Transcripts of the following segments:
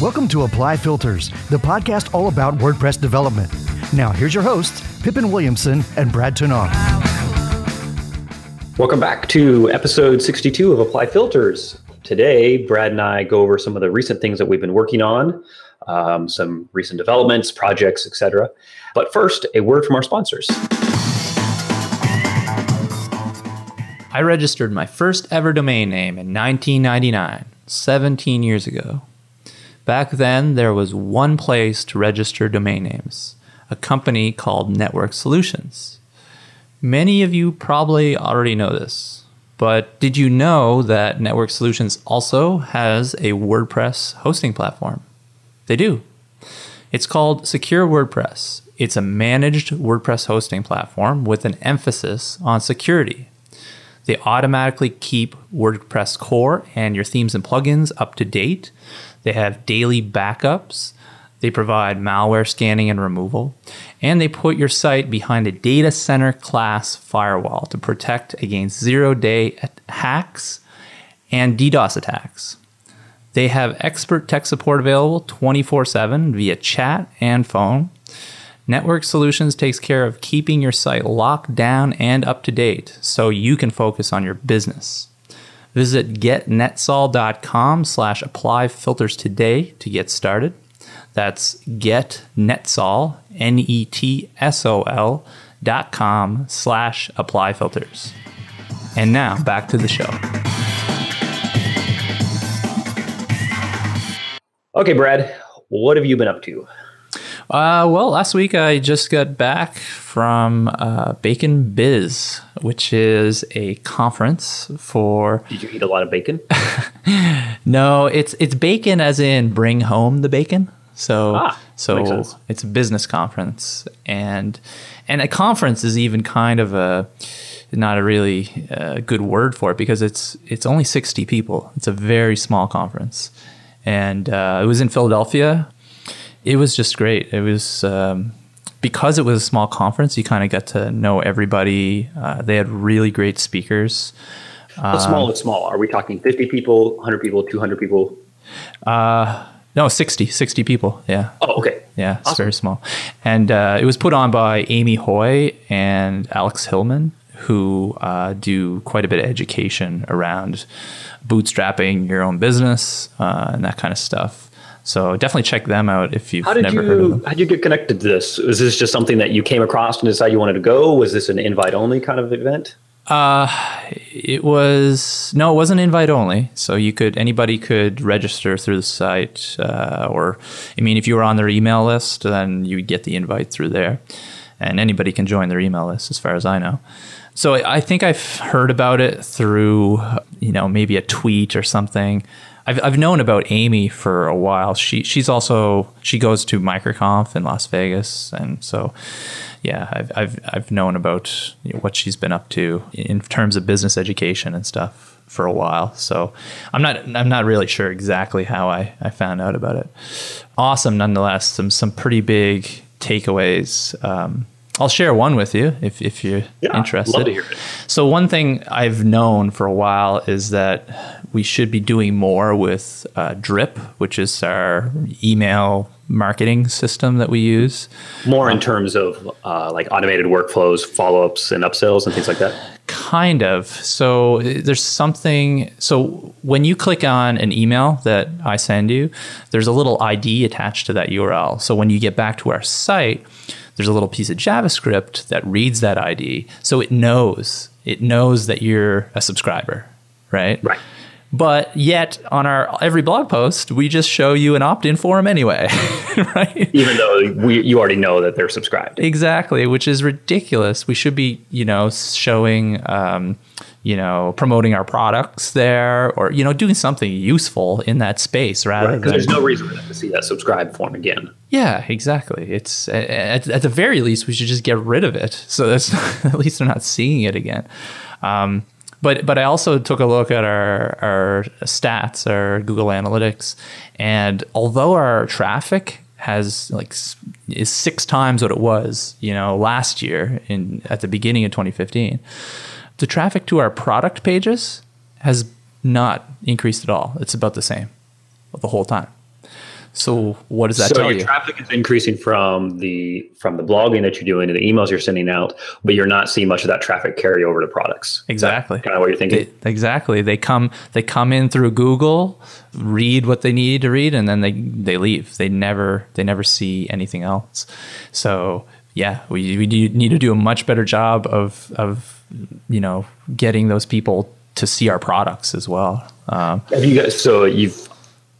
Welcome to Apply Filters, the podcast all about WordPress development. Now, here's your hosts, Pippin Williamson and Brad Touesnard. Welcome back to episode 62 of Apply Filters. Today, Brad and I go over some of the recent things that we've been working on, um, some recent developments, projects, etc. But first, a word from our sponsors. I registered my first ever domain name in 1999, 17 years ago. Back then, there was one place to register domain names a company called Network Solutions. Many of you probably already know this, but did you know that Network Solutions also has a WordPress hosting platform? They do. It's called Secure WordPress. It's a managed WordPress hosting platform with an emphasis on security. They automatically keep WordPress core and your themes and plugins up to date. They have daily backups. They provide malware scanning and removal. And they put your site behind a data center class firewall to protect against zero day hacks and DDoS attacks. They have expert tech support available 24 7 via chat and phone. Network Solutions takes care of keeping your site locked down and up to date so you can focus on your business. Visit getnetsol.com slash apply filters today to get started. That's getnetsol, N-E-T-S-O-L dot com slash apply filters. And now back to the show. Okay, Brad, what have you been up to? Uh, well, last week I just got back from uh, Bacon Biz, which is a conference for. Did you eat a lot of bacon? no, it's it's bacon as in bring home the bacon. So Ah, so it's a business conference, and and a conference is even kind of a not a really uh, good word for it because it's it's only sixty people. It's a very small conference, and uh, it was in Philadelphia. It was just great. It was um, because it was a small conference. You kind of got to know everybody. Uh, they had really great speakers. How small is small? Are we talking 50 people, 100 people, 200 people? No, 60, 60 people. Yeah. Oh, okay. Yeah, it's very small. And uh, it was put on by Amy Hoy and Alex Hillman, who uh, do quite a bit of education around bootstrapping your own business uh, and that kind of stuff. So definitely check them out if you've How did never heard of them. how did you get connected to this? Was this just something that you came across and decided you wanted to go? Was this an invite only kind of event? Uh, It was no, it wasn't invite only. So you could anybody could register through the site, uh, or I mean, if you were on their email list, then you would get the invite through there, and anybody can join their email list, as far as I know. So I I think I've heard about it through, you know, maybe a tweet or something. I've I've known about Amy for a while. She she's also she goes to MicroConf in Las Vegas, and so yeah, I've I've I've known about what she's been up to in terms of business education and stuff for a while. So I'm not I'm not really sure exactly how I, I found out about it. Awesome, nonetheless. Some some pretty big takeaways. Um, I'll share one with you if if you're Yeah, interested. love to hear it. So one thing I've known for a while is that we should be doing more with uh, Drip, which is our email marketing system that we use. More in terms of uh, like automated workflows, follow ups, and upsells and things like that. Kind of. So there's something. So when you click on an email that I send you, there's a little ID attached to that URL. So when you get back to our site, there's a little piece of JavaScript that reads that ID. So it knows it knows that you're a subscriber, right? Right. But yet on our every blog post, we just show you an opt-in form anyway, right? Even though we, you already know that they're subscribed. Exactly, which is ridiculous. We should be, you know, showing, um, you know, promoting our products there, or you know, doing something useful in that space rather Because than. there's no reason for them to see that subscribe form again. Yeah, exactly. It's at, at the very least we should just get rid of it, so that's at least they're not seeing it again. Um, but but I also took a look at our our stats, our Google Analytics, and although our traffic has like is six times what it was, you know, last year in at the beginning of 2015, the traffic to our product pages has not increased at all. It's about the same the whole time. So what does that so tell your you? traffic is increasing from the from the blogging that you're doing and the emails you're sending out, but you're not seeing much of that traffic carry over to products. Exactly. Kind of what you're thinking. They, exactly. They come they come in through Google, read what they need to read, and then they they leave. They never they never see anything else. So yeah, we we do need to do a much better job of of you know getting those people to see our products as well. Um, Have you guys? So you've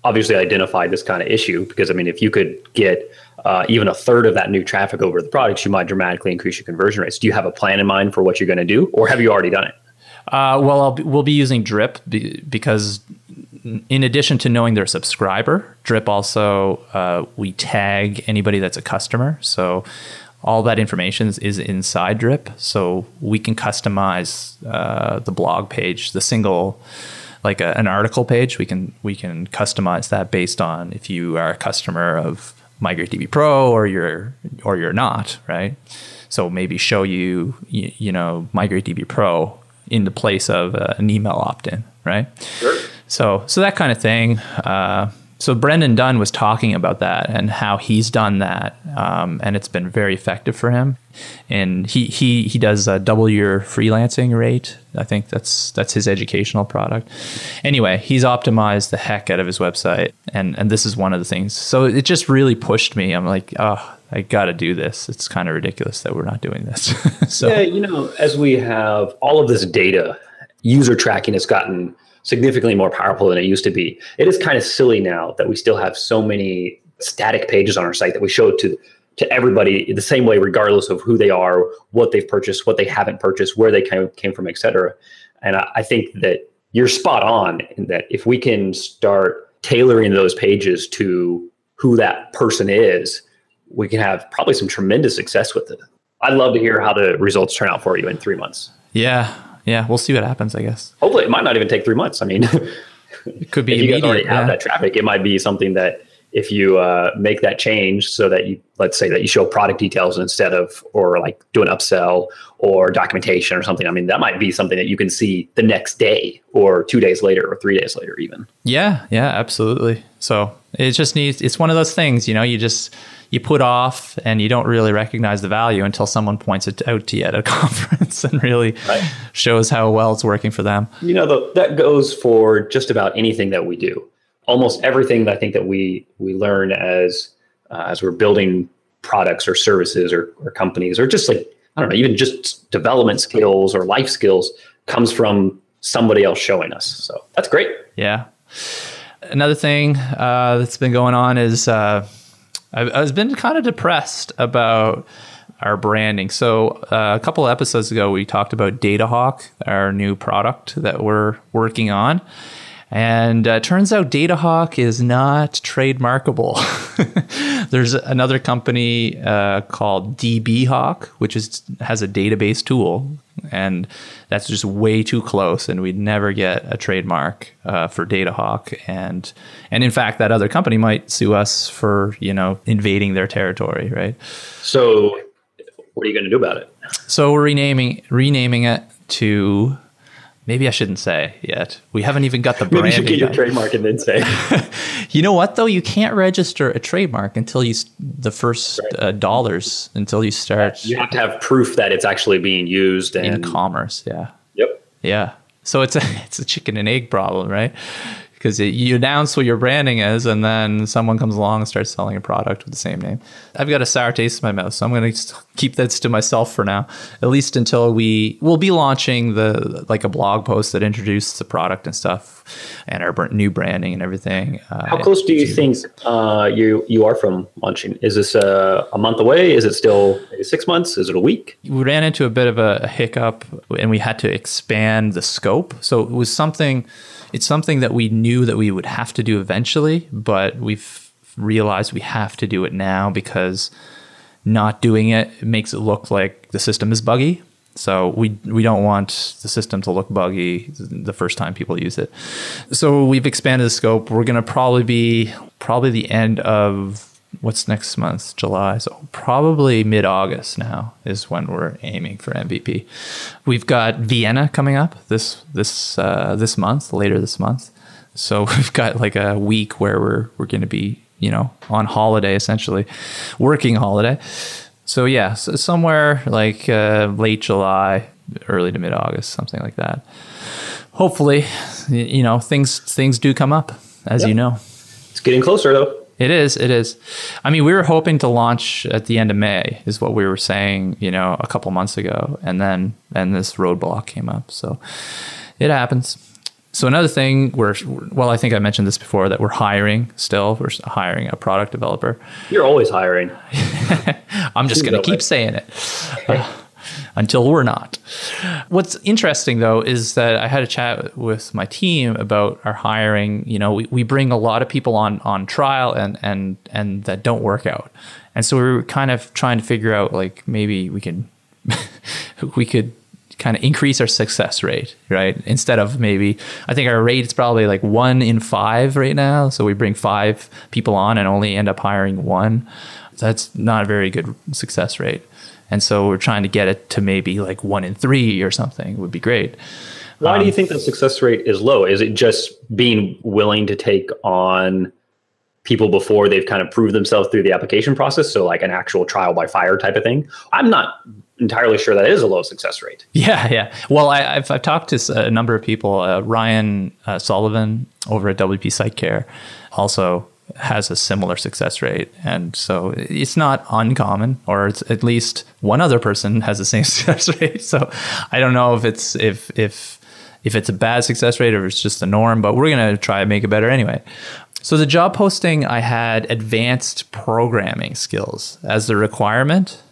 obviously identified this kind of issue because I mean, if you could get uh, even a third of that new traffic over the products, you might dramatically increase your conversion rates. Do you have a plan in mind for what you're going to do, or have you already done it? Uh, well, be, we'll be using Drip be, because, in addition to knowing their subscriber, Drip also uh, we tag anybody that's a customer. So all that information is, is inside Drip, so we can customize uh, the blog page, the single like a, an article page. We can we can customize that based on if you are a customer of MigrateDB Pro or you're or you're not, right? So maybe show you you, you know MigrateDB Pro in the place of uh, an email opt-in, right? Sure. So so that kind of thing. Uh, so Brennan Dunn was talking about that and how he's done that, um, and it's been very effective for him. And he he he does a double your freelancing rate. I think that's that's his educational product. Anyway, he's optimized the heck out of his website, and and this is one of the things. So it just really pushed me. I'm like, oh, I got to do this. It's kind of ridiculous that we're not doing this. so Yeah, you know, as we have all of this data, user tracking has gotten significantly more powerful than it used to be. It is kind of silly now that we still have so many static pages on our site that we show to to everybody the same way, regardless of who they are, what they've purchased, what they haven't purchased, where they came, came from, et cetera. And I, I think that you're spot on in that if we can start tailoring those pages to who that person is, we can have probably some tremendous success with it. I'd love to hear how the results turn out for you in three months. yeah, yeah, we'll see what happens. I guess Hopefully, it might not even take three months. I mean, it could be if you guys already have yeah. that traffic, it might be something that if you uh, make that change so that you, let's say that you show product details instead of, or like do an upsell or documentation or something. I mean, that might be something that you can see the next day or two days later or three days later, even. Yeah, yeah, absolutely. So it just needs. It's one of those things, you know. You just you put off, and you don't really recognize the value until someone points it out to you at a conference and really Right. shows how well it's working for them. You know, the, that goes for just about anything that we do. Almost everything that I think that we we learn as uh, as we're building products or services or, or companies or just like I don't know, even just development skills or life skills comes from somebody else showing us. So that's great. Yeah. Another thing uh, that's been going on is uh, I've, I've been kind of depressed about our branding. So uh, a couple episodes ago, we talked about DataHawk, our new product that we're working on. And uh, turns out DataHawk is not trademarkable. There's another company uh, called DBHawk, which is has a database tool, and that's just way too close, and we'd never get a trademark uh, for DataHawk. And and in fact, that other company might sue us for you know invading their territory, right? So what are you going to do about it? So we're renaming renaming it to. Maybe I shouldn't say yet. We haven't even got the brand. Maybe you should get your done. trademark and then say, You know what though? You can't register a trademark until you the first Right. uh, dollars until you start you have to have proof that it's actually being used in commerce. Yeah, yep. yeah. So it's a it's a chicken and egg problem, right? Because you announce what your branding is, and then someone comes along and starts selling a product with the same name. I've got a sour taste in my mouth, so I'm going to keep this to myself for now, at least until we will be launching the like a blog post that introduces the product and stuff, and our new branding and everything. Uh, How close do you think uh, you you are from launching? Is this a, a month away? Is it still six months? Is it a week? we ran into a bit of a, a hiccup and we had to expand the scope so it was something it's something that we knew that we would have to do eventually but we've realized we have to do it now because not doing it makes it look like the system is buggy. So we we don't want the system to look buggy the first time people use it. So we've expanded the scope. We're going to probably be probably the end of what's next month july so probably mid-august now is when we're aiming for mvp we've got vienna coming up this this uh, this month later this month so we've got like a week where we're we're going to be you know, on holiday essentially, working holiday. So yeah, so somewhere like uh, late July, early to mid August, something like that. Hopefully, you know, things things do come up, as you know. It's getting closer though. It is. It is. I mean, we were hoping to launch at the end of May, is what we were saying, you know, a couple months ago, and then and this roadblock came up. So it happens. So another thing, we're well, I think I mentioned this before that we're hiring still. We're hiring a product developer. You're always hiring. I'm just going to keep saying it. Uh, until we're not. What's interesting though is that I had a chat with my team about our hiring. You know, we, we bring a lot of people on on trial and and and that don't work out. And so we were kind of trying to figure out like maybe we could we could kind of increase our success rate, right? Instead of maybe, I think our rate is probably like one in five right now. So we bring five people on and only end up hiring one. That's not a very good success rate. And so we're trying to get it to maybe like one in three or something would be great. Why um, do you um, think the success rate is low? Is it just being willing to take on people before they've kind of proved themselves through the application process? So like an actual trial by fire type of thing? I'm not entirely sure that is a low success rate. Yeah, yeah. Well, I, have I've talked to a number of people. Uh, Ryan uh, Sullivan over at WP Site Care also has a similar success rate. And so it's not uncommon, or it's at least one other person has the same success rate. So I don't know if it's if if if it's a bad success rate or it's just the norm, but we're gonna try to make it better anyway. So the job posting I had advanced programming skills as the requirement.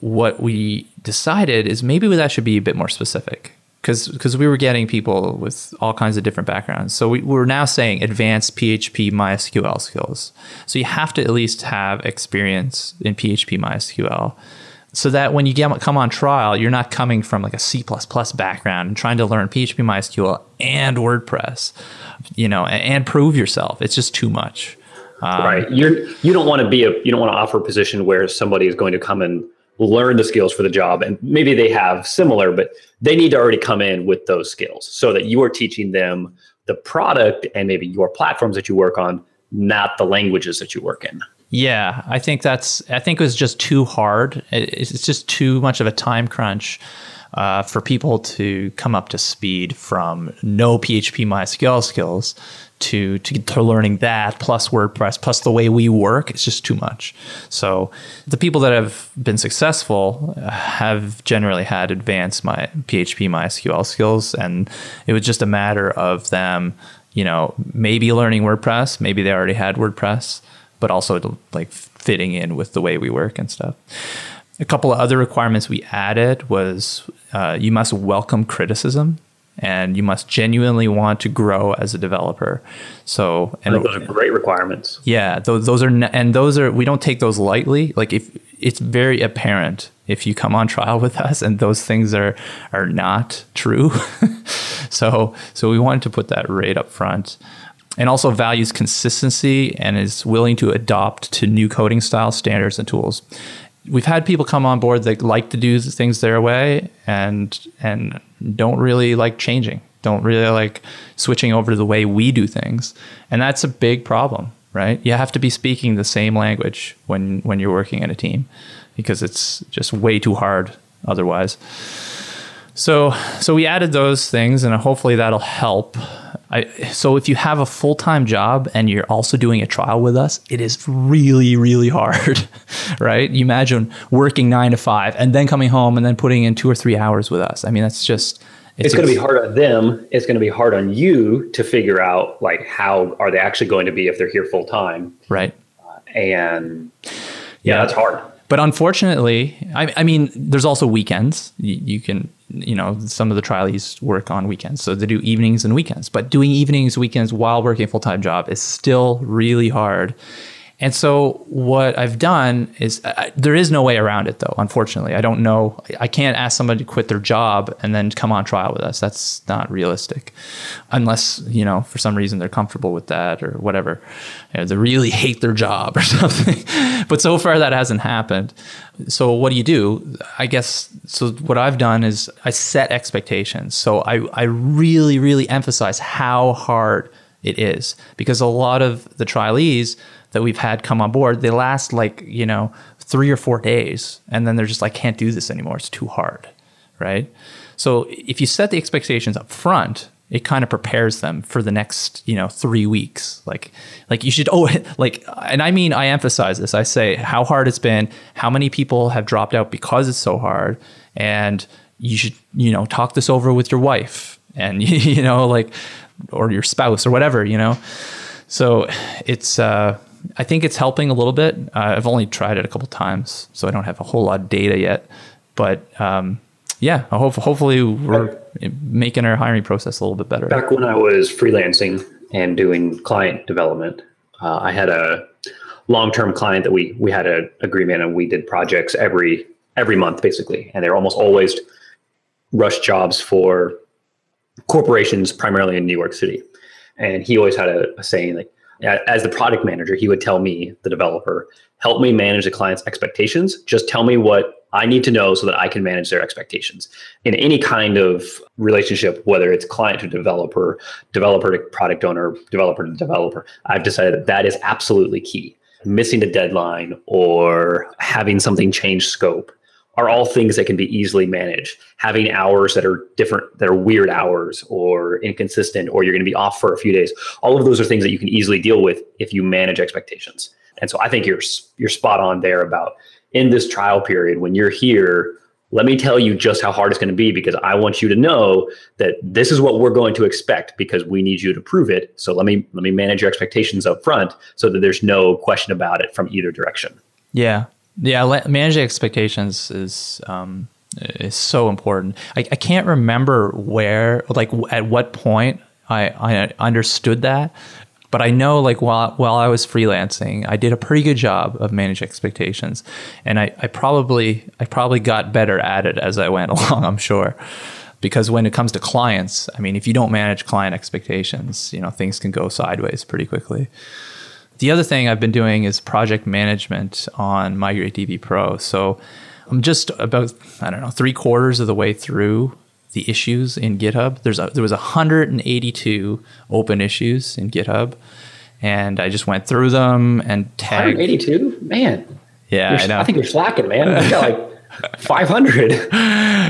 What we decided is maybe that should be a bit more specific because because we were getting people with all kinds of different backgrounds. So we, we're now saying advanced PHP MySQL skills. So you have to at least have experience in PHP MySQL, so that when you get come on trial, you're not coming from like a C background and trying to learn PHP MySQL and WordPress, you know, and, and prove yourself. It's just too much. Um, right. You're you don't want to be a you don't want to offer a position where somebody is going to come and learn the skills for the job. And maybe they have similar but they need to already come in with those skills so that you are teaching them the product and maybe your platforms that you work on not the languages that you work in. Yeah i think that's i think it was just too hard. It's just too much of a time crunch uh, for people to come up to speed from no php mysql skills to, to to learning that plus WordPress plus the way we work it's just too much. So the people that have been successful have generally had advanced my PHP MySQL skills and it was just a matter of them, you know, maybe learning WordPress, maybe they already had WordPress, but also like fitting in with the way we work and stuff. A couple of other requirements we added was uh, you must welcome criticism and you must genuinely want to grow as a developer. So, and those are great requirements. Yeah, those those are and those are we don't take those lightly. Like if it's very apparent if you come on trial with us and those things are are not true. so, so we wanted to put that right up front. And also values consistency and is willing to adopt to new coding styles, standards, and tools we've had people come on board that like to do things their way and and don't really like changing don't really like switching over to the way we do things. And that's a big problem right? You have to be speaking the same language when when you're working in a team because it's just way too hard otherwise. So so we added those things and hopefully that'll help I, so if you have a full time job and you're also doing a trial with us, it is really, really hard, right? You imagine working nine to five and then coming home and then putting in two or three hours with us. I mean, that's just. It's, it's going to be hard on them. It's going to be hard on you to figure out like how are they actually going to be if they're here full time, right? Uh, and yeah, yeah, that's hard. But unfortunately, I, I mean, there's also weekends. You, you, can, you know, some of the trialies work on weekends, so they do evenings and weekends. But doing evenings, weekends while working a full time job is still really hard. And so what I've done is uh, there is no way around it though. Unfortunately, I don't know. I can't ask somebody to quit their job and then come on trial with us. That's not realistic, unless you know for some reason they're comfortable with that or whatever. You know, they really hate their job or something. but so far that hasn't happened. So what do you do? I guess so. What I've done is I set expectations. So I I really really emphasize how hard it is because a lot of the trialees that we've had come on board, they last like, you know, three or four days. And then they're just like, can't do this anymore. It's too hard. Right. So if you set the expectations up front, it kind of prepares them for the next, you know, three weeks. Like, like you should, oh, like, and I mean, I emphasize this. I say how hard it's been, how many people have dropped out because it's so hard. And you should, you know, talk this over with your wife and, you know, like, or your spouse or whatever, you know? So it's, uh, I think it's helping a little bit. Uh, I've only tried it a couple times, so I don't have a whole lot of data yet. But um, yeah, hope, hopefully we're making our hiring process a little bit better. Back when I was freelancing and doing client development, uh, I had a long-term client that we we had an agreement and we did projects every every month basically, and they were almost always rush jobs for corporations, primarily in New York City. And he always had a, a saying like, as the product manager, he would tell me, the developer, help me manage the client's expectations. Just tell me what I need to know so that I can manage their expectations. In any kind of relationship, whether it's client to developer, developer to product owner, developer to developer, I've decided that that is absolutely key. Missing a deadline or having something change scope are all things that can be easily managed. Having hours that are different, that are weird hours or inconsistent, or you're going to be off for a few days. All of those are things that you can easily deal with if you manage expectations. And so I think you're you're spot on there about in this trial period when you're here. Let me tell you just how hard it's going to be because I want you to know that this is what we're going to expect because we need you to prove it. So let me let me manage your expectations up front so that there's no question about it from either direction. Yeah, yeah, managing expectations is um, is so important. I, I can't remember where, like, at what point I, I understood that, but I know, like, while while I was freelancing, I did a pretty good job of managing expectations, and I, I probably I probably got better at it as I went along. I'm sure. Because when it comes to clients, I mean, if you don't manage client expectations, you know, things can go sideways pretty quickly. The other thing I've been doing is project management on MigrateDB Pro. So I'm just about, I don't know, three quarters of the way through the issues in GitHub. There's a, there was 182 open issues in GitHub, and I just went through them and tagged. 182, man. Yeah, I, know. I think you're slacking, man. You got like 500.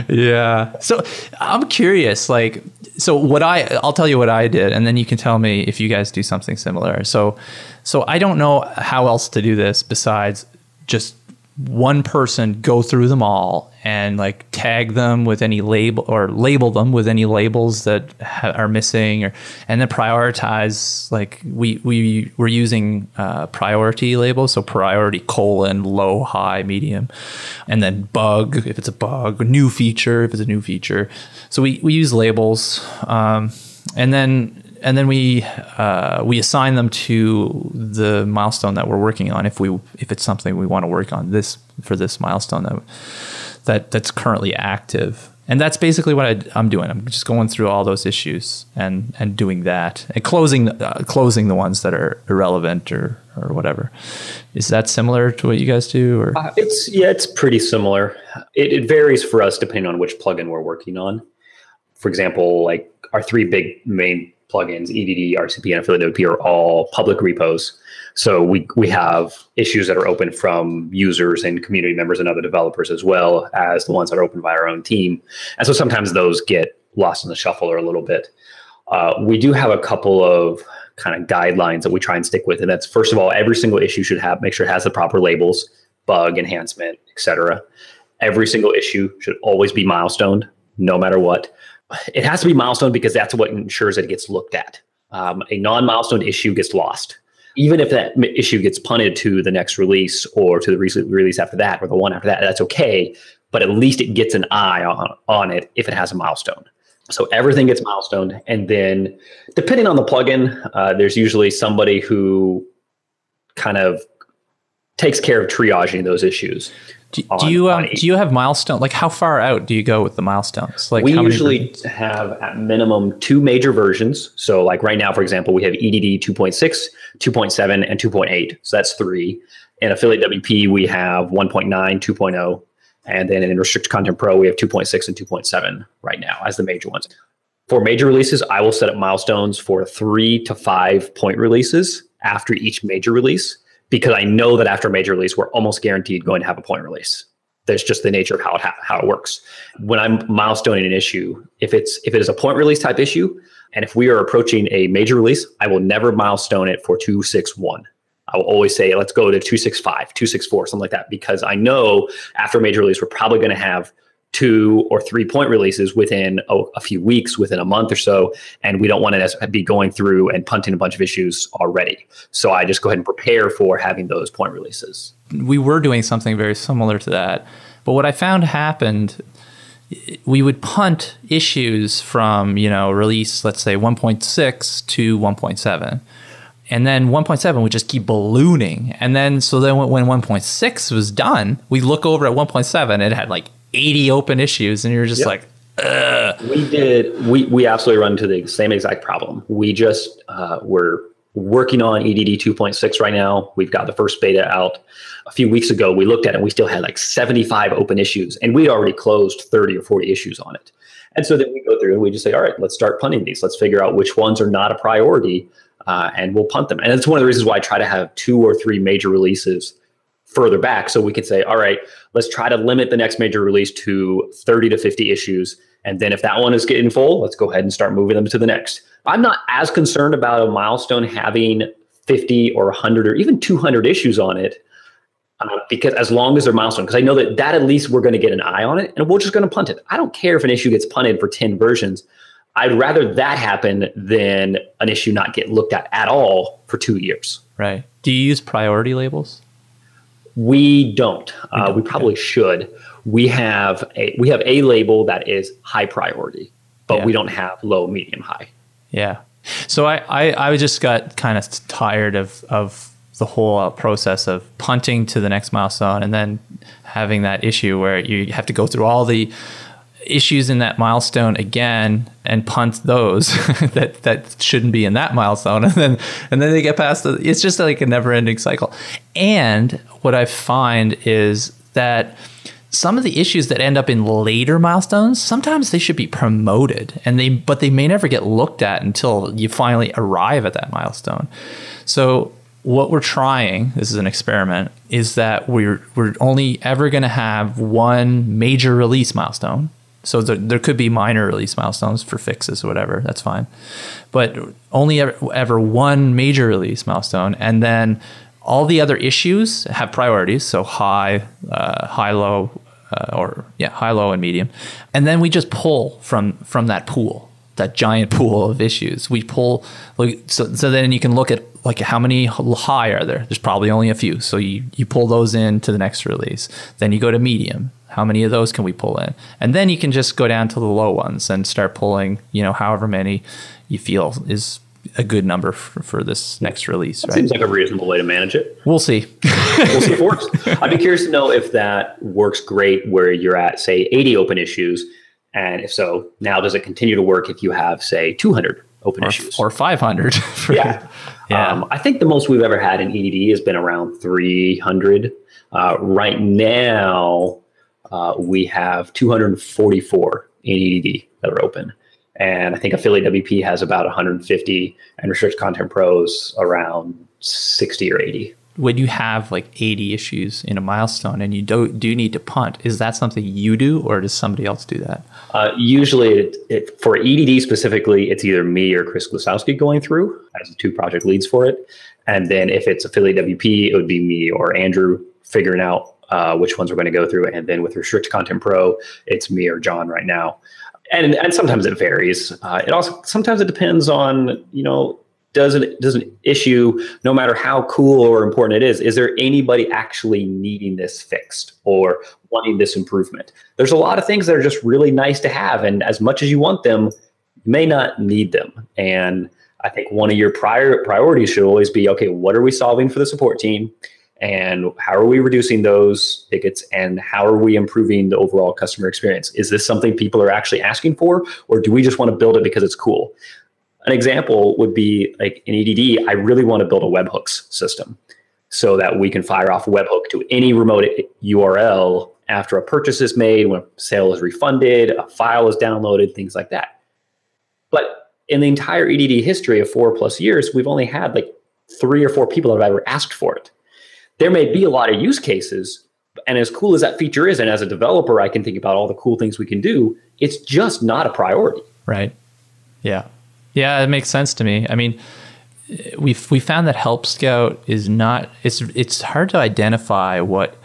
yeah. So I'm curious, like, so what I I'll tell you what I did, and then you can tell me if you guys do something similar. So so I don't know how else to do this besides just one person go through them all and like tag them with any label or label them with any labels that ha- are missing or and then prioritize like we we were using uh, priority labels so priority colon low high medium and then bug if it's a bug new feature if it's a new feature. So we we use labels um, and then and then we uh, we assign them to the milestone that we're working on if we if it's something we want to work on this for this milestone that that that's currently active. And that's basically what I, am doing. I'm just going through all those issues and and doing that and closing uh, closing the ones that are irrelevant or or whatever. Is that similar to what you guys do or? Uh, it's yeah it's pretty similar. It, it varies for us depending on which plugin we're working on. For example like our three big main plugins, EDD, RCP, and Affiliate WP are all public repos. So we we have issues that are open from users and community members and other developers as well as the ones that are open by our own team. And so sometimes those get lost in the shuffle or a little bit. Uh, we do have a couple of kind of guidelines that we try and stick with, and that's first of all, every single issue should have make sure it has the proper labels, bug, enhancement, etc. Every single issue should always be milestoned, no matter what it has to be milestone because that's what ensures that it gets looked at. Um, a non-milestone issue gets lost. Even if that issue gets punted to the next release or to the re- release after that or the one after that, that's okay. But at least it gets an eye on, on it if it has a milestone. So everything gets milestone. And then depending on the plugin, uh, there's usually somebody who kind of takes care of triaging those issues. Do, on, do you um, do you have milestone? Like how far out do you go with the milestones? Like we usually have at minimum two major versions. So like right now, for example, we have EDD 2.6, 2.7, and 2.8. So that's three. In affiliate WP, we have 1.9, 2.0, and then in restricted content pro, we have 2.6 and 2.7 right now as the major ones. For major releases, I will set up milestones for three to five point releases after each major release because I know that after a major release, we're almost guaranteed going to have a point release. That's just the nature of how it ha- how it works. When I'm milestoning an issue, if it's if it is a point release type issue, and if we are approaching a major release, I will never milestone it for two six one. I will always say, let's go to 265, 264, something like that, because I know after a major release, we're probably going to have two or three point releases within a, a, few weeks, within a month or so. And we don't want to be going through and punting a bunch of issues already. So I just go ahead and prepare for having those point releases. We were doing something very similar to that. But what I found happened, we would punt issues from, you know, release, let's say 1.6 to 1.7 and then 1.7 would just keep ballooning and then so then when 1.6 was done we look over at 1.7 it had like 80 open issues and you're just yep. like Ugh. we did we we absolutely run into the same exact problem. We just uh, we're working on edd 2.6 right now. We've got the first beta out. A few weeks ago we looked at it and we still had like 75 open issues and we'd already closed 30 or 40 issues on it. And so then we go through and we just say all right let's start punting these. Let's figure out which ones are not a priority uh, and we'll punt them. And that's one of the reasons why i try to have two or three major releases further back. So we can say all right let's try to limit the next major release to 30 to 50 issues. And then if that one is getting full let's go ahead and start moving them to the next. I'm not as concerned about a milestone having 50 or 100 or even 200 issues on it uh, because as long as they're milestone because i know that that at least we're going to get an eye on it and we're just going to punt it. I don't care if an issue gets punted for 10 versions. I'd rather that happen than an issue not get looked at at all for two years. Right. Do you use priority labels we don't. We, uh, don't. we probably okay. should. We have a we have a label that is high priority, but yeah. we don't have low, medium, high. Yeah. So I I, I just got kind of tired of of the whole uh, process of punting to the next milestone and then having that issue where you have to go through all the issues in that milestone again and punt those that that shouldn't be in that milestone. And then and then they get past the, it's just like a never ending cycle. And what i find is that some of the issues that end up in later milestones sometimes they should be promoted and they but they may never get looked at until you finally arrive at that milestone. So what we're trying this is an experiment is that we're we're only ever going to have one major release milestone so there, there could be minor release milestones for fixes or whatever. That's fine. But only ever, ever one major release milestone. And then all the other issues have priorities. So high, uh, high, low, uh, or yeah, high, low, and medium. And then we just pull from from that pool, that giant pool of issues. We pull. So so then you can look at like how many high are there? There's probably only a few. So you you pull those in to the next release. Then you go to medium. How many of those can we pull in? And then you can just go down to the low ones and start pulling, you know, however many you feel is a good number for, for this next release. Right? Seems like a reasonable way to manage it. We'll see. we'll see if it works. I'd be curious to know if that works great where you're at, say, 80 open issues. And if so, now does it continue to work if you have, say, 200 open or, issues? Or 500. For, yeah. yeah. Um, I think the most we've ever had in EDD has been around 300. Uh, right now, uh, we have 244 in EDD that are open. And I think Affiliate WP has about 150 and Restrict Content Pros around 60 or 80. When you have like 80 issues in a milestone and you do, do need to punt, is that something you do or does somebody else do that? Uh, usually, it, it, for EDD specifically, it's either me or Chris Klosowski going through as the two project leads for it. And then if it's Affiliate WP, it would be me or Andrew figuring out uh, which ones we're going to go through. And then with Restrict Content Pro, it's me or John right now. And and sometimes it varies. Uh, it also sometimes it depends on you know does it does an issue no matter how cool or important it is is there anybody actually needing this fixed or wanting this improvement there's a lot of things that are just really nice to have and as much as you want them you may not need them and i think one of your prior priorities should always be okay what are we solving for the support team and how are we reducing those tickets and how are we improving the overall customer experience? Is this something people are actually asking for or do we just want to build it because it's cool? An example would be like in edd i really want to build a webhooks system so that we can fire off a webhook to any remote url after a purchase is made when a sale is refunded a file is downloaded things like that. But in the entire EDD history of four plus years, we've only had like three or four people that have ever asked for it. There may be a lot of use cases, and as cool as that feature is, and as a developer, I can think about all the cool things we can do. It's just not a priority. Right. Yeah. Yeah, it makes sense to me. I mean, we we found that Help Scout is not. It's it's hard to identify what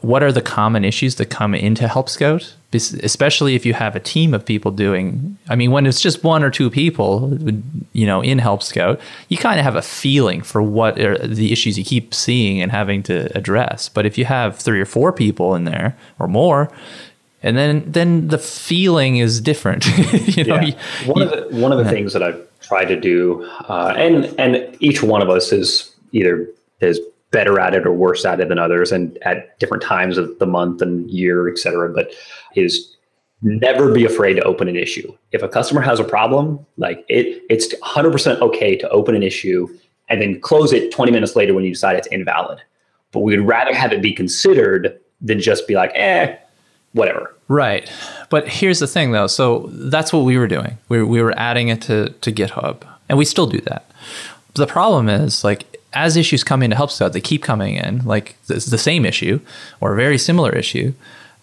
what are the common issues that come into Help Scout, especially if you have a team of people doing. I mean, when it's just one or two people, you know, in Help Scout, you kind of have a feeling for what are the issues you keep seeing and having to address. But if you have three or four people in there or more, and then then the feeling is different. you know, yeah. one of the one of the yeah. things that I've tried to do, uh, and and each one of us is either is better at it or worse at it than others, and at different times of the month and year, et cetera. But is never be afraid to open an issue. If a customer has a problem, like it, it's 100% okay to open an issue and then close it 20 minutes later when you decide it's invalid. But we would rather have it be considered than just be like, eh, whatever. Right. But here's the thing though. So that's what we were doing. We, we were adding it to, to GitHub and we still do that. The problem is like as issues come into Help Scout, they keep coming in like it's the same issue or a very similar issue.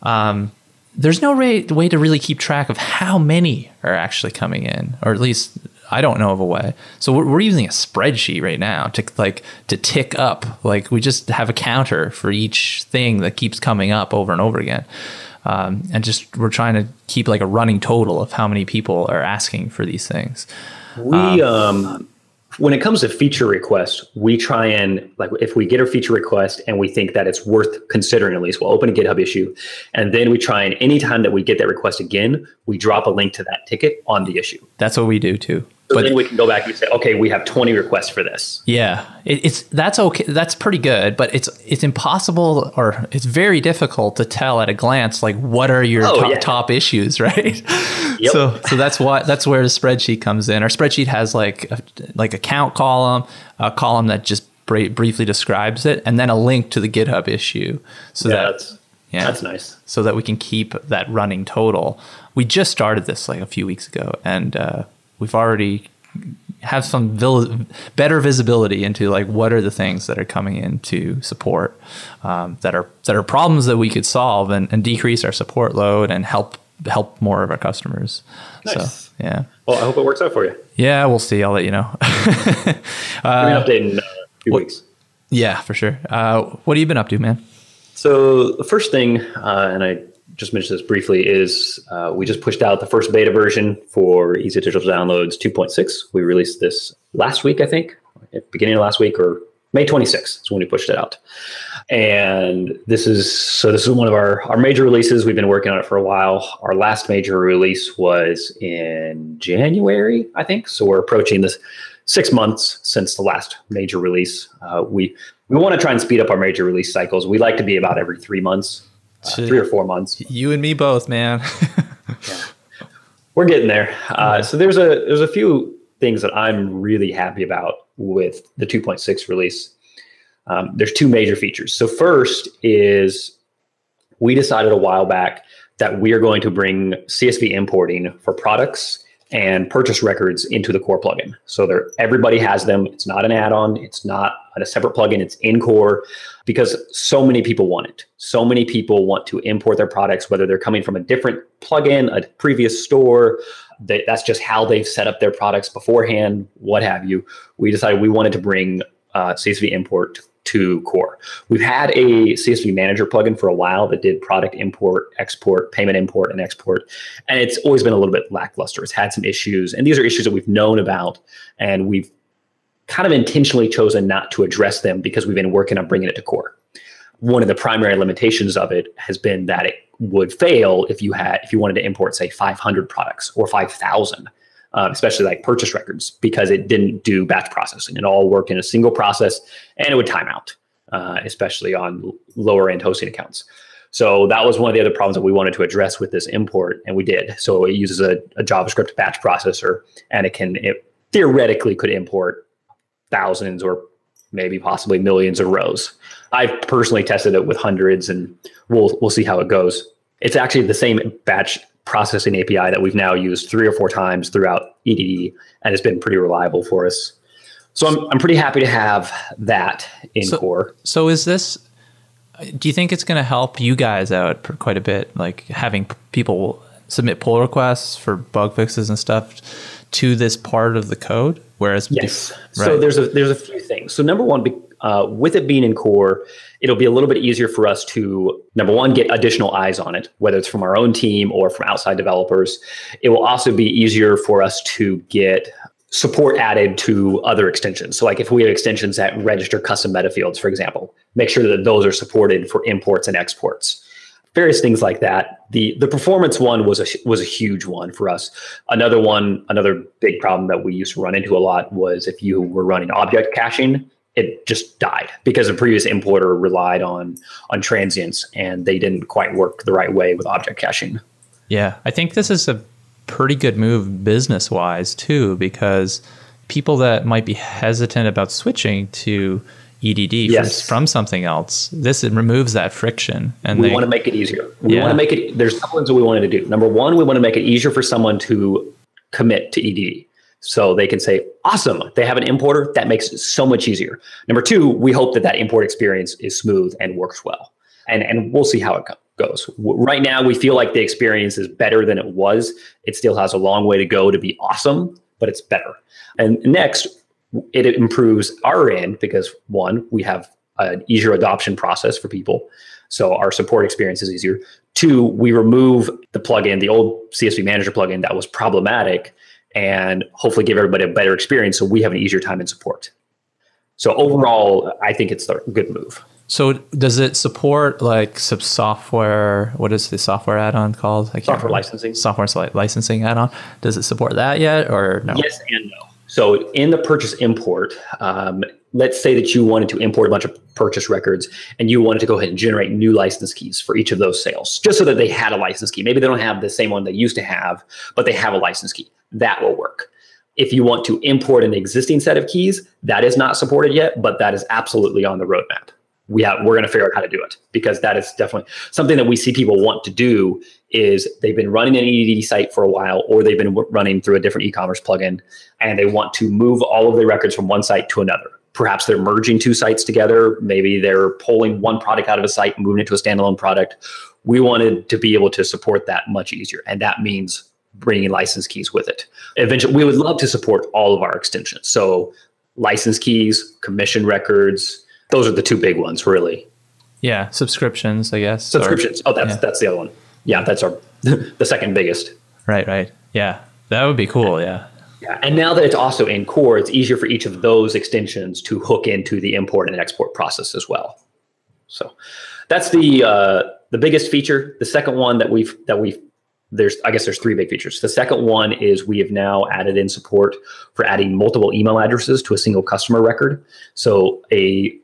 Um, there's no way, way to really keep track of how many are actually coming in, or at least I don't know of a way. So we're, we're, using a spreadsheet right now to like to tick up. Like we just have a counter for each thing that keeps coming up over and over again um, and just we're trying to keep like a running total of how many people are asking for these things. We um, um, when it comes to feature requests, we try and like if we get a feature request and we think that it's worth considering at least, we'll open a GitHub issue, and then we try and anytime that we get that request again, we drop a link to that ticket on the issue. That's what we do too. So but then we can go back and say, okay, we have 20 requests for this. Yeah, it, it's that's okay. That's pretty good, but it's it's impossible or it's very difficult to tell at a glance like what are your oh, top, yeah. top issues, right? Yep. So so that's why that's where the spreadsheet comes in. Our spreadsheet has like a, like a count column, a column that just br- briefly describes it, and then a link to the GitHub issue. So yeah, that that's, yeah, that's nice. So that we can keep that running total. We just started this like a few weeks ago, and. Uh, we've already have some vil- better visibility into like what are the things that are coming into support um, that are that are problems that we could solve and, and, decrease our support load and help help more of our customers. Nice. So yeah. Well, I hope it works out for you. Yeah, we'll see. I'll let you know. uh, an update in uh, a few what, weeks. Yeah, for sure. Uh, what have you been up to, man? So the first thing, uh, and I just mention this briefly, is uh, we just pushed out the first beta version for Easy Digital Downloads 2.6. We released this last week, I think, beginning of last week or May 26th is when we pushed it out. And this is so this is one of our, our major releases. We've been working on it for a while. Our last major release was in January, I think. So we're approaching this six months since the last major release. Uh, we we want to try and speed up our major release cycles. We like to be about every three months uh, three or four months. You and me both, man. yeah. We're getting there. Uh, so there's a there's a few things that I'm really happy about with the 2.6 release. Um, there's two major features. So first is we decided a while back that we are going to bring CSV importing for products and purchase records into the core plugin. So there, everybody has them. It's not an add-on. It's not a separate plugin. It's in core because so many people want it. So many people want to import their products, whether they're coming from a different plugin, a previous store. They, that's just how they've set up their products beforehand, what have you. We decided we wanted to bring uh, CSV import to core. We've had a CSV manager plugin for a while that did product import, export, payment import, and export. And it's always been a little bit lackluster. It's had some issues. And these are issues that we've known about and we've kind of intentionally chosen not to address them because we've been working on bringing it to core. One of the primary limitations of it has been that it would fail if you had if you wanted to import say 500 products or 5000 um, especially like purchase records, because it didn't do batch processing. It all worked in a single process and it would time out, uh, especially on lower end hosting accounts. So that was one of the other problems that we wanted to address with this import, and we did. So it uses a, a JavaScript batch processor, and it can it theoretically could import thousands or maybe possibly millions of rows. I've personally tested it with hundreds, and we'll we'll see how it goes. It's actually the same batch processing API that we've now used three or four times throughout EDD, and it's been pretty reliable for us. So I'm, I'm pretty happy to have that in so, core. So is this? Do you think it's going to help you guys out for quite a bit, like having people submit pull requests for bug fixes and stuff to this part of the code? Whereas yes, right. so there's a there's a few things. So number one, uh, with it being in core, it'll be a little bit easier for us to number one get additional eyes on it, whether it's from our own team or from outside developers. It will also be easier for us to get support added to other extensions. So like if we have extensions that register custom meta fields, for example, make sure that those are supported for imports and exports. Various things like that. The the performance one was a was a huge one for us. Another one, another big problem that we used to run into a lot was if you were running object caching, it just died because the previous importer relied on on transients and they didn't quite work the right way with object caching. Yeah, I think this is a pretty good move business wise too, because people that might be hesitant about switching to EDD yes. from, from, something else, this removes that friction. And we they, want to make it easier. We yeah. want to make it. There's couple things that we wanted to do. Number one, we want to make it easier for someone to commit to EDD. So they can say, awesome, they have an importer. That makes it so much easier. Number two, we hope that that import experience is smooth and works well. And, and we'll see how it goes. Right now, we feel like the experience is better than it was. It still has a long way to go to be awesome, but it's better. And next, it improves our end because one, we have an easier adoption process for people. So our support experience is easier. Two, we remove the plugin, the old CSV manager plugin that was problematic and hopefully give everybody a better experience so we have an easier time in support. So overall, I think it's a good move. So does it support like some software? What is the software add-on called? software remember. licensing. Software licensing add-on. Does it support that yet, or no? Yes and no. So in the purchase import, um, let's say that you wanted to import a bunch of purchase records and you wanted to go ahead and generate new license keys for each of those sales, just so that they had a license key. Maybe they don't have the same one they used to have, but they have a license key. That will work. If you want to import an existing set of keys, that is not supported yet, but that is absolutely on the roadmap. We have, we're going to figure out how to do it because that is definitely something that we see people want to do is they've been running an EDD site for a while or they've been running through a different e-commerce plugin and they want to move all of their records from one site to another. Perhaps they're merging two sites together. Maybe they're pulling one product out of a site and moving it to a standalone product. We wanted to be able to support that much easier. And that means bringing license keys with it. Eventually, we would love to support all of our extensions. So, license keys, commission records, those are the two big ones, really. Yeah, subscriptions, I guess. Subscriptions. Or, oh, that's yeah. that's the other one. Yeah, that's our the second biggest. Right, right. Yeah, that would be cool. Yeah. Yeah, and now that it's also in core, it's easier for each of those extensions to hook into the import and export process as well. So, that's the uh, the biggest feature. The second one that we've that we've there's I guess there's three big features. The second one is we have now added in support for adding multiple email addresses to a single customer record. So a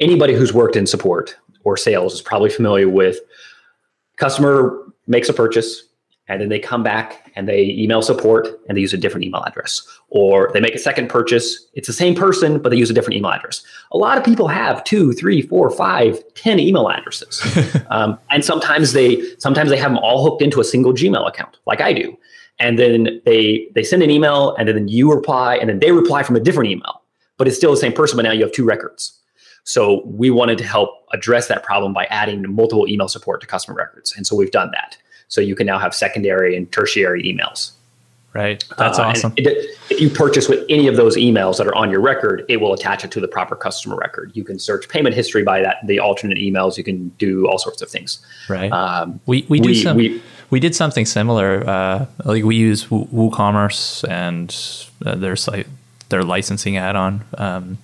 anybody who's worked in support or sales is probably familiar with customer makes a purchase and then they come back and they email support and they use a different email address. Or they make a second purchase. It's the same person but they use a different email address. A lot of people have two three four five ten email addresses. Um, and sometimes they sometimes they have them all hooked into a single gmail account like i do. And then they they send an email and then you reply and then they reply from a different email but it's still the same person but now you have two records. So we wanted to help address that problem by adding multiple email support to customer records. And so we've done that so you can now have secondary and tertiary emails. Right. That's uh, awesome. It, if you purchase with any of those emails that are on your record, it will attach it to the proper customer record. You can search payment history by that, the alternate emails. You can do all sorts of things. Right. Um, we we do we, some, we, we did something similar. Uh, like we use WooCommerce and uh, their site, their licensing add-on um,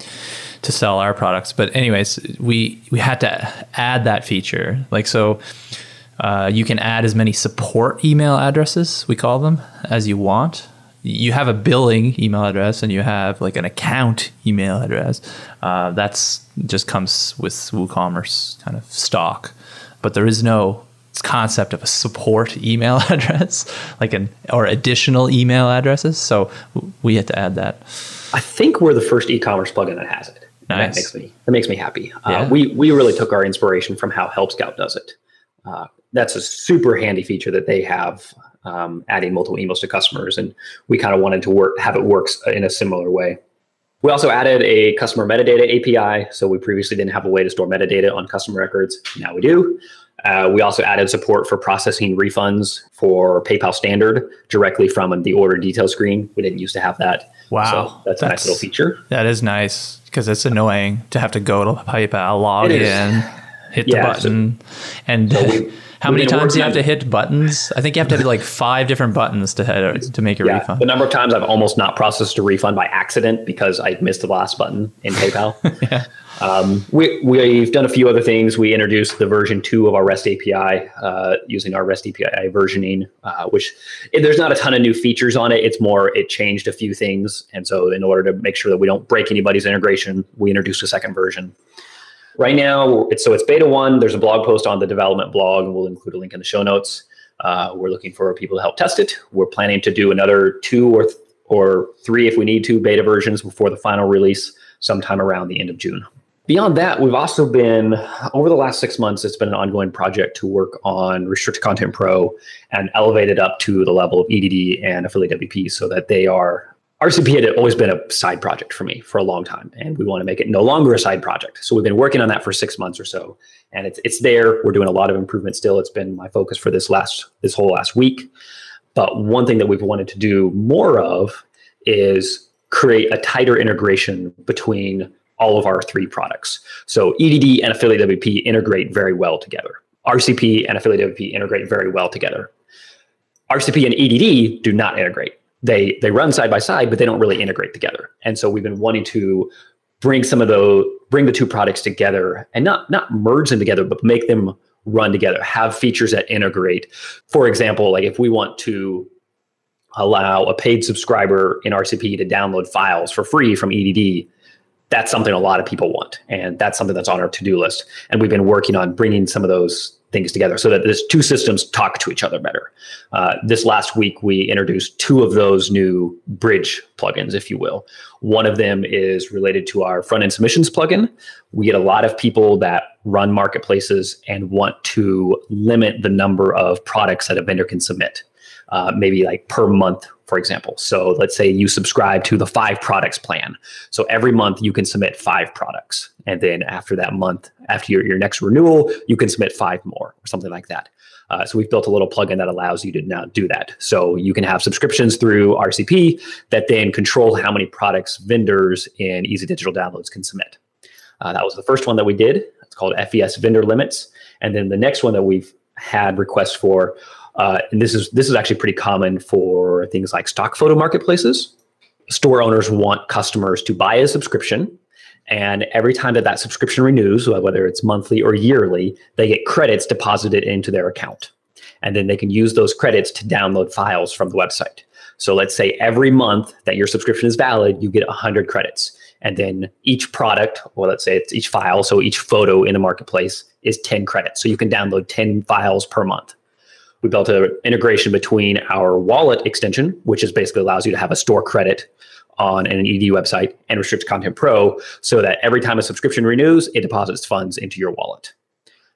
to sell our products. But anyways, we we had to add that feature. Like so uh, you can add as many support email addresses, we call them, as you want. You have a billing email address and you have like an account email address. Uh, that's just comes with WooCommerce kind of stock, but there is no concept of a support email address, like an or additional email addresses. So we had to add that. I think we're the first e-commerce plugin that has it. Nice. That makes me that makes me happy. Uh, yeah. Uh, we we really took our inspiration from how Help Scout does it. Uh, that's a super handy feature that they have um, adding multiple emails to customers, and we kind of wanted to work have it works in a similar way. We also added a customer metadata API. So we previously didn't have a way to store metadata on customer records. Now we do. Uh, we also added support for processing refunds for PayPal Standard directly from the order detail screen. We didn't used to have that. Wow, so that's, that's a nice little feature. That is nice because it's annoying to have to go to PayPal, log in, hit yeah, the button, so, and so we, how many times do you have to hit buttons? I think you have to hit like five different buttons to hit, to make a yeah, refund. The number of times I've almost not processed a refund by accident because I missed the last button in PayPal. yeah. Um, we, we've done a few other things. We introduced the version two of our REST API uh, using our REST API versioning, uh, which it, there's not a ton of new features on it. It's more, it changed a few things. And so, in order to make sure that we don't break anybody's integration, we introduced a second version. Right now, it's, so it's beta one. There's a blog post on the development blog, and we'll include a link in the show notes. Uh, we're looking for people to help test it. We're planning to do another two or th- or three, if we need to, beta versions before the final release sometime around the end of June. Beyond that, we've also been, over the last six months, it's been an ongoing project to work on Restricted Content Pro and elevate it up to the level of EDD and Affiliate WP so that they are. RCP had always been a side project for me for a long time, and we want to make it no longer a side project. So we've been working on that for six months or so, and it's it's there. We're doing a lot of improvement still. It's been my focus for this last this whole last week. But one thing that we've wanted to do more of is create a tighter integration between all of our three products. So EDD and Affiliate WP integrate very well together. RCP and Affiliate WP integrate very well together. RCP and EDD do not integrate. They they run side by side, but they don't really integrate together. And so we've been wanting to bring some of those bring the two products together and not not merge them together, but make them run together. Have features that integrate. For example, like if we want to allow a paid subscriber in RCP to download files for free from EDD, that's something a lot of people want. And that's something that's on our to do list. And we've been working on bringing some of those things together so that these two systems talk to each other better. Uh, this last week, we introduced two of those new bridge plugins, if you will. One of them is related to our front end submissions plugin. We get a lot of people that run marketplaces and want to limit the number of products that a vendor can submit uh, maybe like per month, for example. So let's say you subscribe to the five products plan. So every month you can submit five products. And then after that month, after your, your next renewal, you can submit five more or something like that. Uh, so we've built a little plugin that allows you to now do that. So you can have subscriptions through RCP that then control how many products vendors in Easy Digital Downloads can submit. Uh, that was the first one that we did. It's called FES Vendor Limits. And then the next one that we've had requests for uh, and this is this is actually pretty common for things like stock photo marketplaces. Store owners want customers to buy a subscription, and every time that that subscription renews, whether it's monthly or yearly, they get credits deposited into their account, and then they can use those credits to download files from the website. So let's say every month that your subscription is valid, you get 100 credits. And then each product, or let's say it's each file, so each photo in the marketplace is 10 credits. So you can download 10 files per month we built an integration between our wallet extension, which is basically allows you to have a store credit on an EDD website, and Restricted Content Pro, so that every time a subscription renews, it deposits funds into your wallet.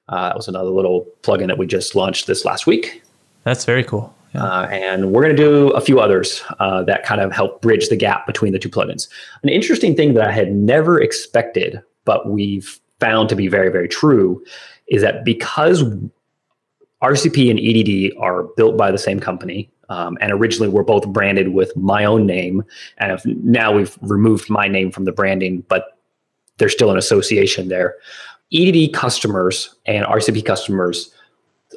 Uh, that was another little plugin that we just launched this last week. That's very cool. Yeah. Uh, and we're going to do a few others uh, that kind of help bridge the gap between the two plugins. An interesting thing that I had never expected, but we've found to be very, very true, is that because RCP and EDD are built by the same company. Um, and originally were both branded with my own name. And if, now we've removed my name from the branding, but there's still an association there. EDD customers and RCP customers,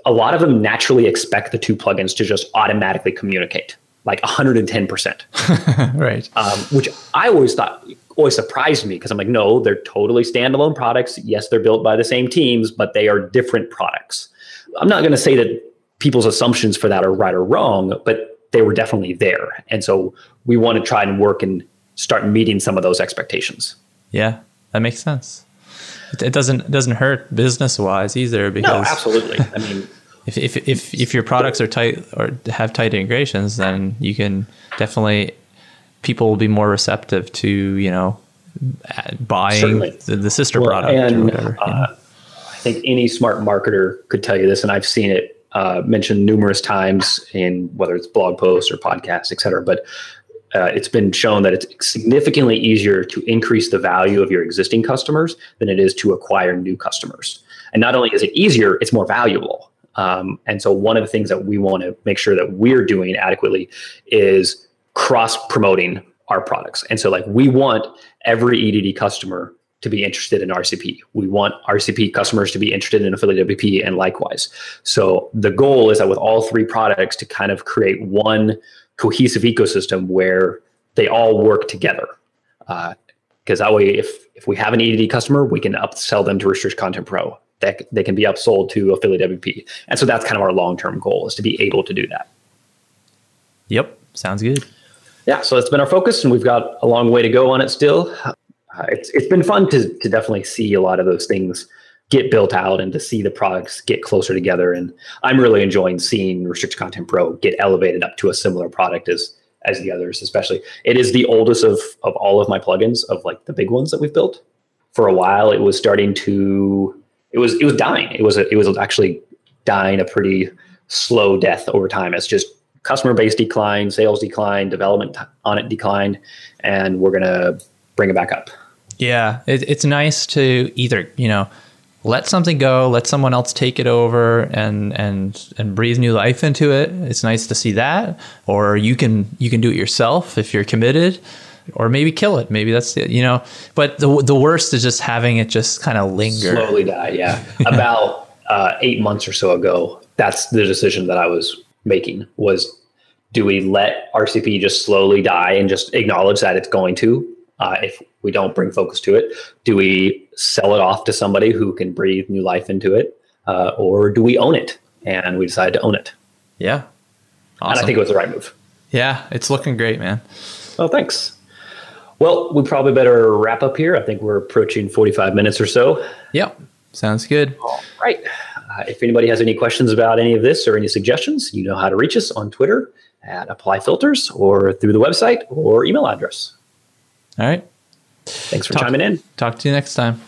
a lot of them naturally expect the two plugins to just automatically communicate like 110%. right. Um, which I always thought always surprised me because I'm like, no, they're totally standalone products. Yes, they're built by the same teams, but they are different products. I'm not going to say that people's assumptions for that are right or wrong, but they were definitely there. And so we want to try and work and start meeting some of those expectations. Yeah, that makes sense. It, it doesn't it doesn't hurt business wise either because no, absolutely. I mean, if, if if if your products are tight or have tight integrations, then you can definitely people will be more receptive to you know buying the, the, sister well, product and, or whatever. Uh, I think any smart marketer could tell you this, and I've seen it uh, mentioned numerous times in whether it's blog posts or podcasts, et cetera. But uh, it's been shown that it's significantly easier to increase the value of your existing customers than it is to acquire new customers. And not only is it easier, it's more valuable. Um, and so, one of the things that we want to make sure that we're doing adequately is cross promoting our products. And so, like, we want every EDD customer to be interested in RCP. We want RCP customers to be interested in affiliate WP and likewise. So the goal is that with all three products to kind of create one cohesive ecosystem where they all work together. Because uh, that way, if if we have an EDD customer, we can upsell them to Restrict Content Pro. That they can be upsold to affiliate WP. And so that's kind of our long term goal is to be able to do that. Yep, sounds good. Yeah, so that's been our focus, and we've got a long way to go on it still uh, it's it's been fun to to definitely see a lot of those things get built out and to see the products get closer together. And I'm really enjoying seeing Restricted Content Pro get elevated up to a similar product as as the others. Especially, it is the oldest of of all of my plugins of like the big ones that we've built. For a while, it was starting to it was it was dying. It was a, it was actually dying a pretty slow death over time. It's just customer base declined, sales declined, development on it declined, and we're gonna bring it back up. Yeah, it, it's nice to either you know let something go, let someone else take it over, and and and breathe new life into it. It's nice to see that, or you can you can do it yourself if you're committed, or maybe kill it. Maybe that's it, you know. But the the worst is just having it just kind of linger, slowly die. Yeah, about uh, eight months or so ago, that's the decision that I was making was do we let RCP just slowly die and just acknowledge that it's going to, uh, if we don't bring focus to it? Do we sell it off to somebody who can breathe new life into it? Uh, or do we own it? And we decide to own it. Yeah. Awesome. And I think it was the right move. Yeah, it's looking great, man. Well, thanks. Well, we probably better wrap up here. I think we're approaching 45 minutes or so. Yep. Sounds good. All right. Uh, if anybody has any questions about any of this or any suggestions, you know how to reach us on Twitter at Apply Filters or through the website or email address. All right. Thanks for talk, chiming in. Talk to you next time.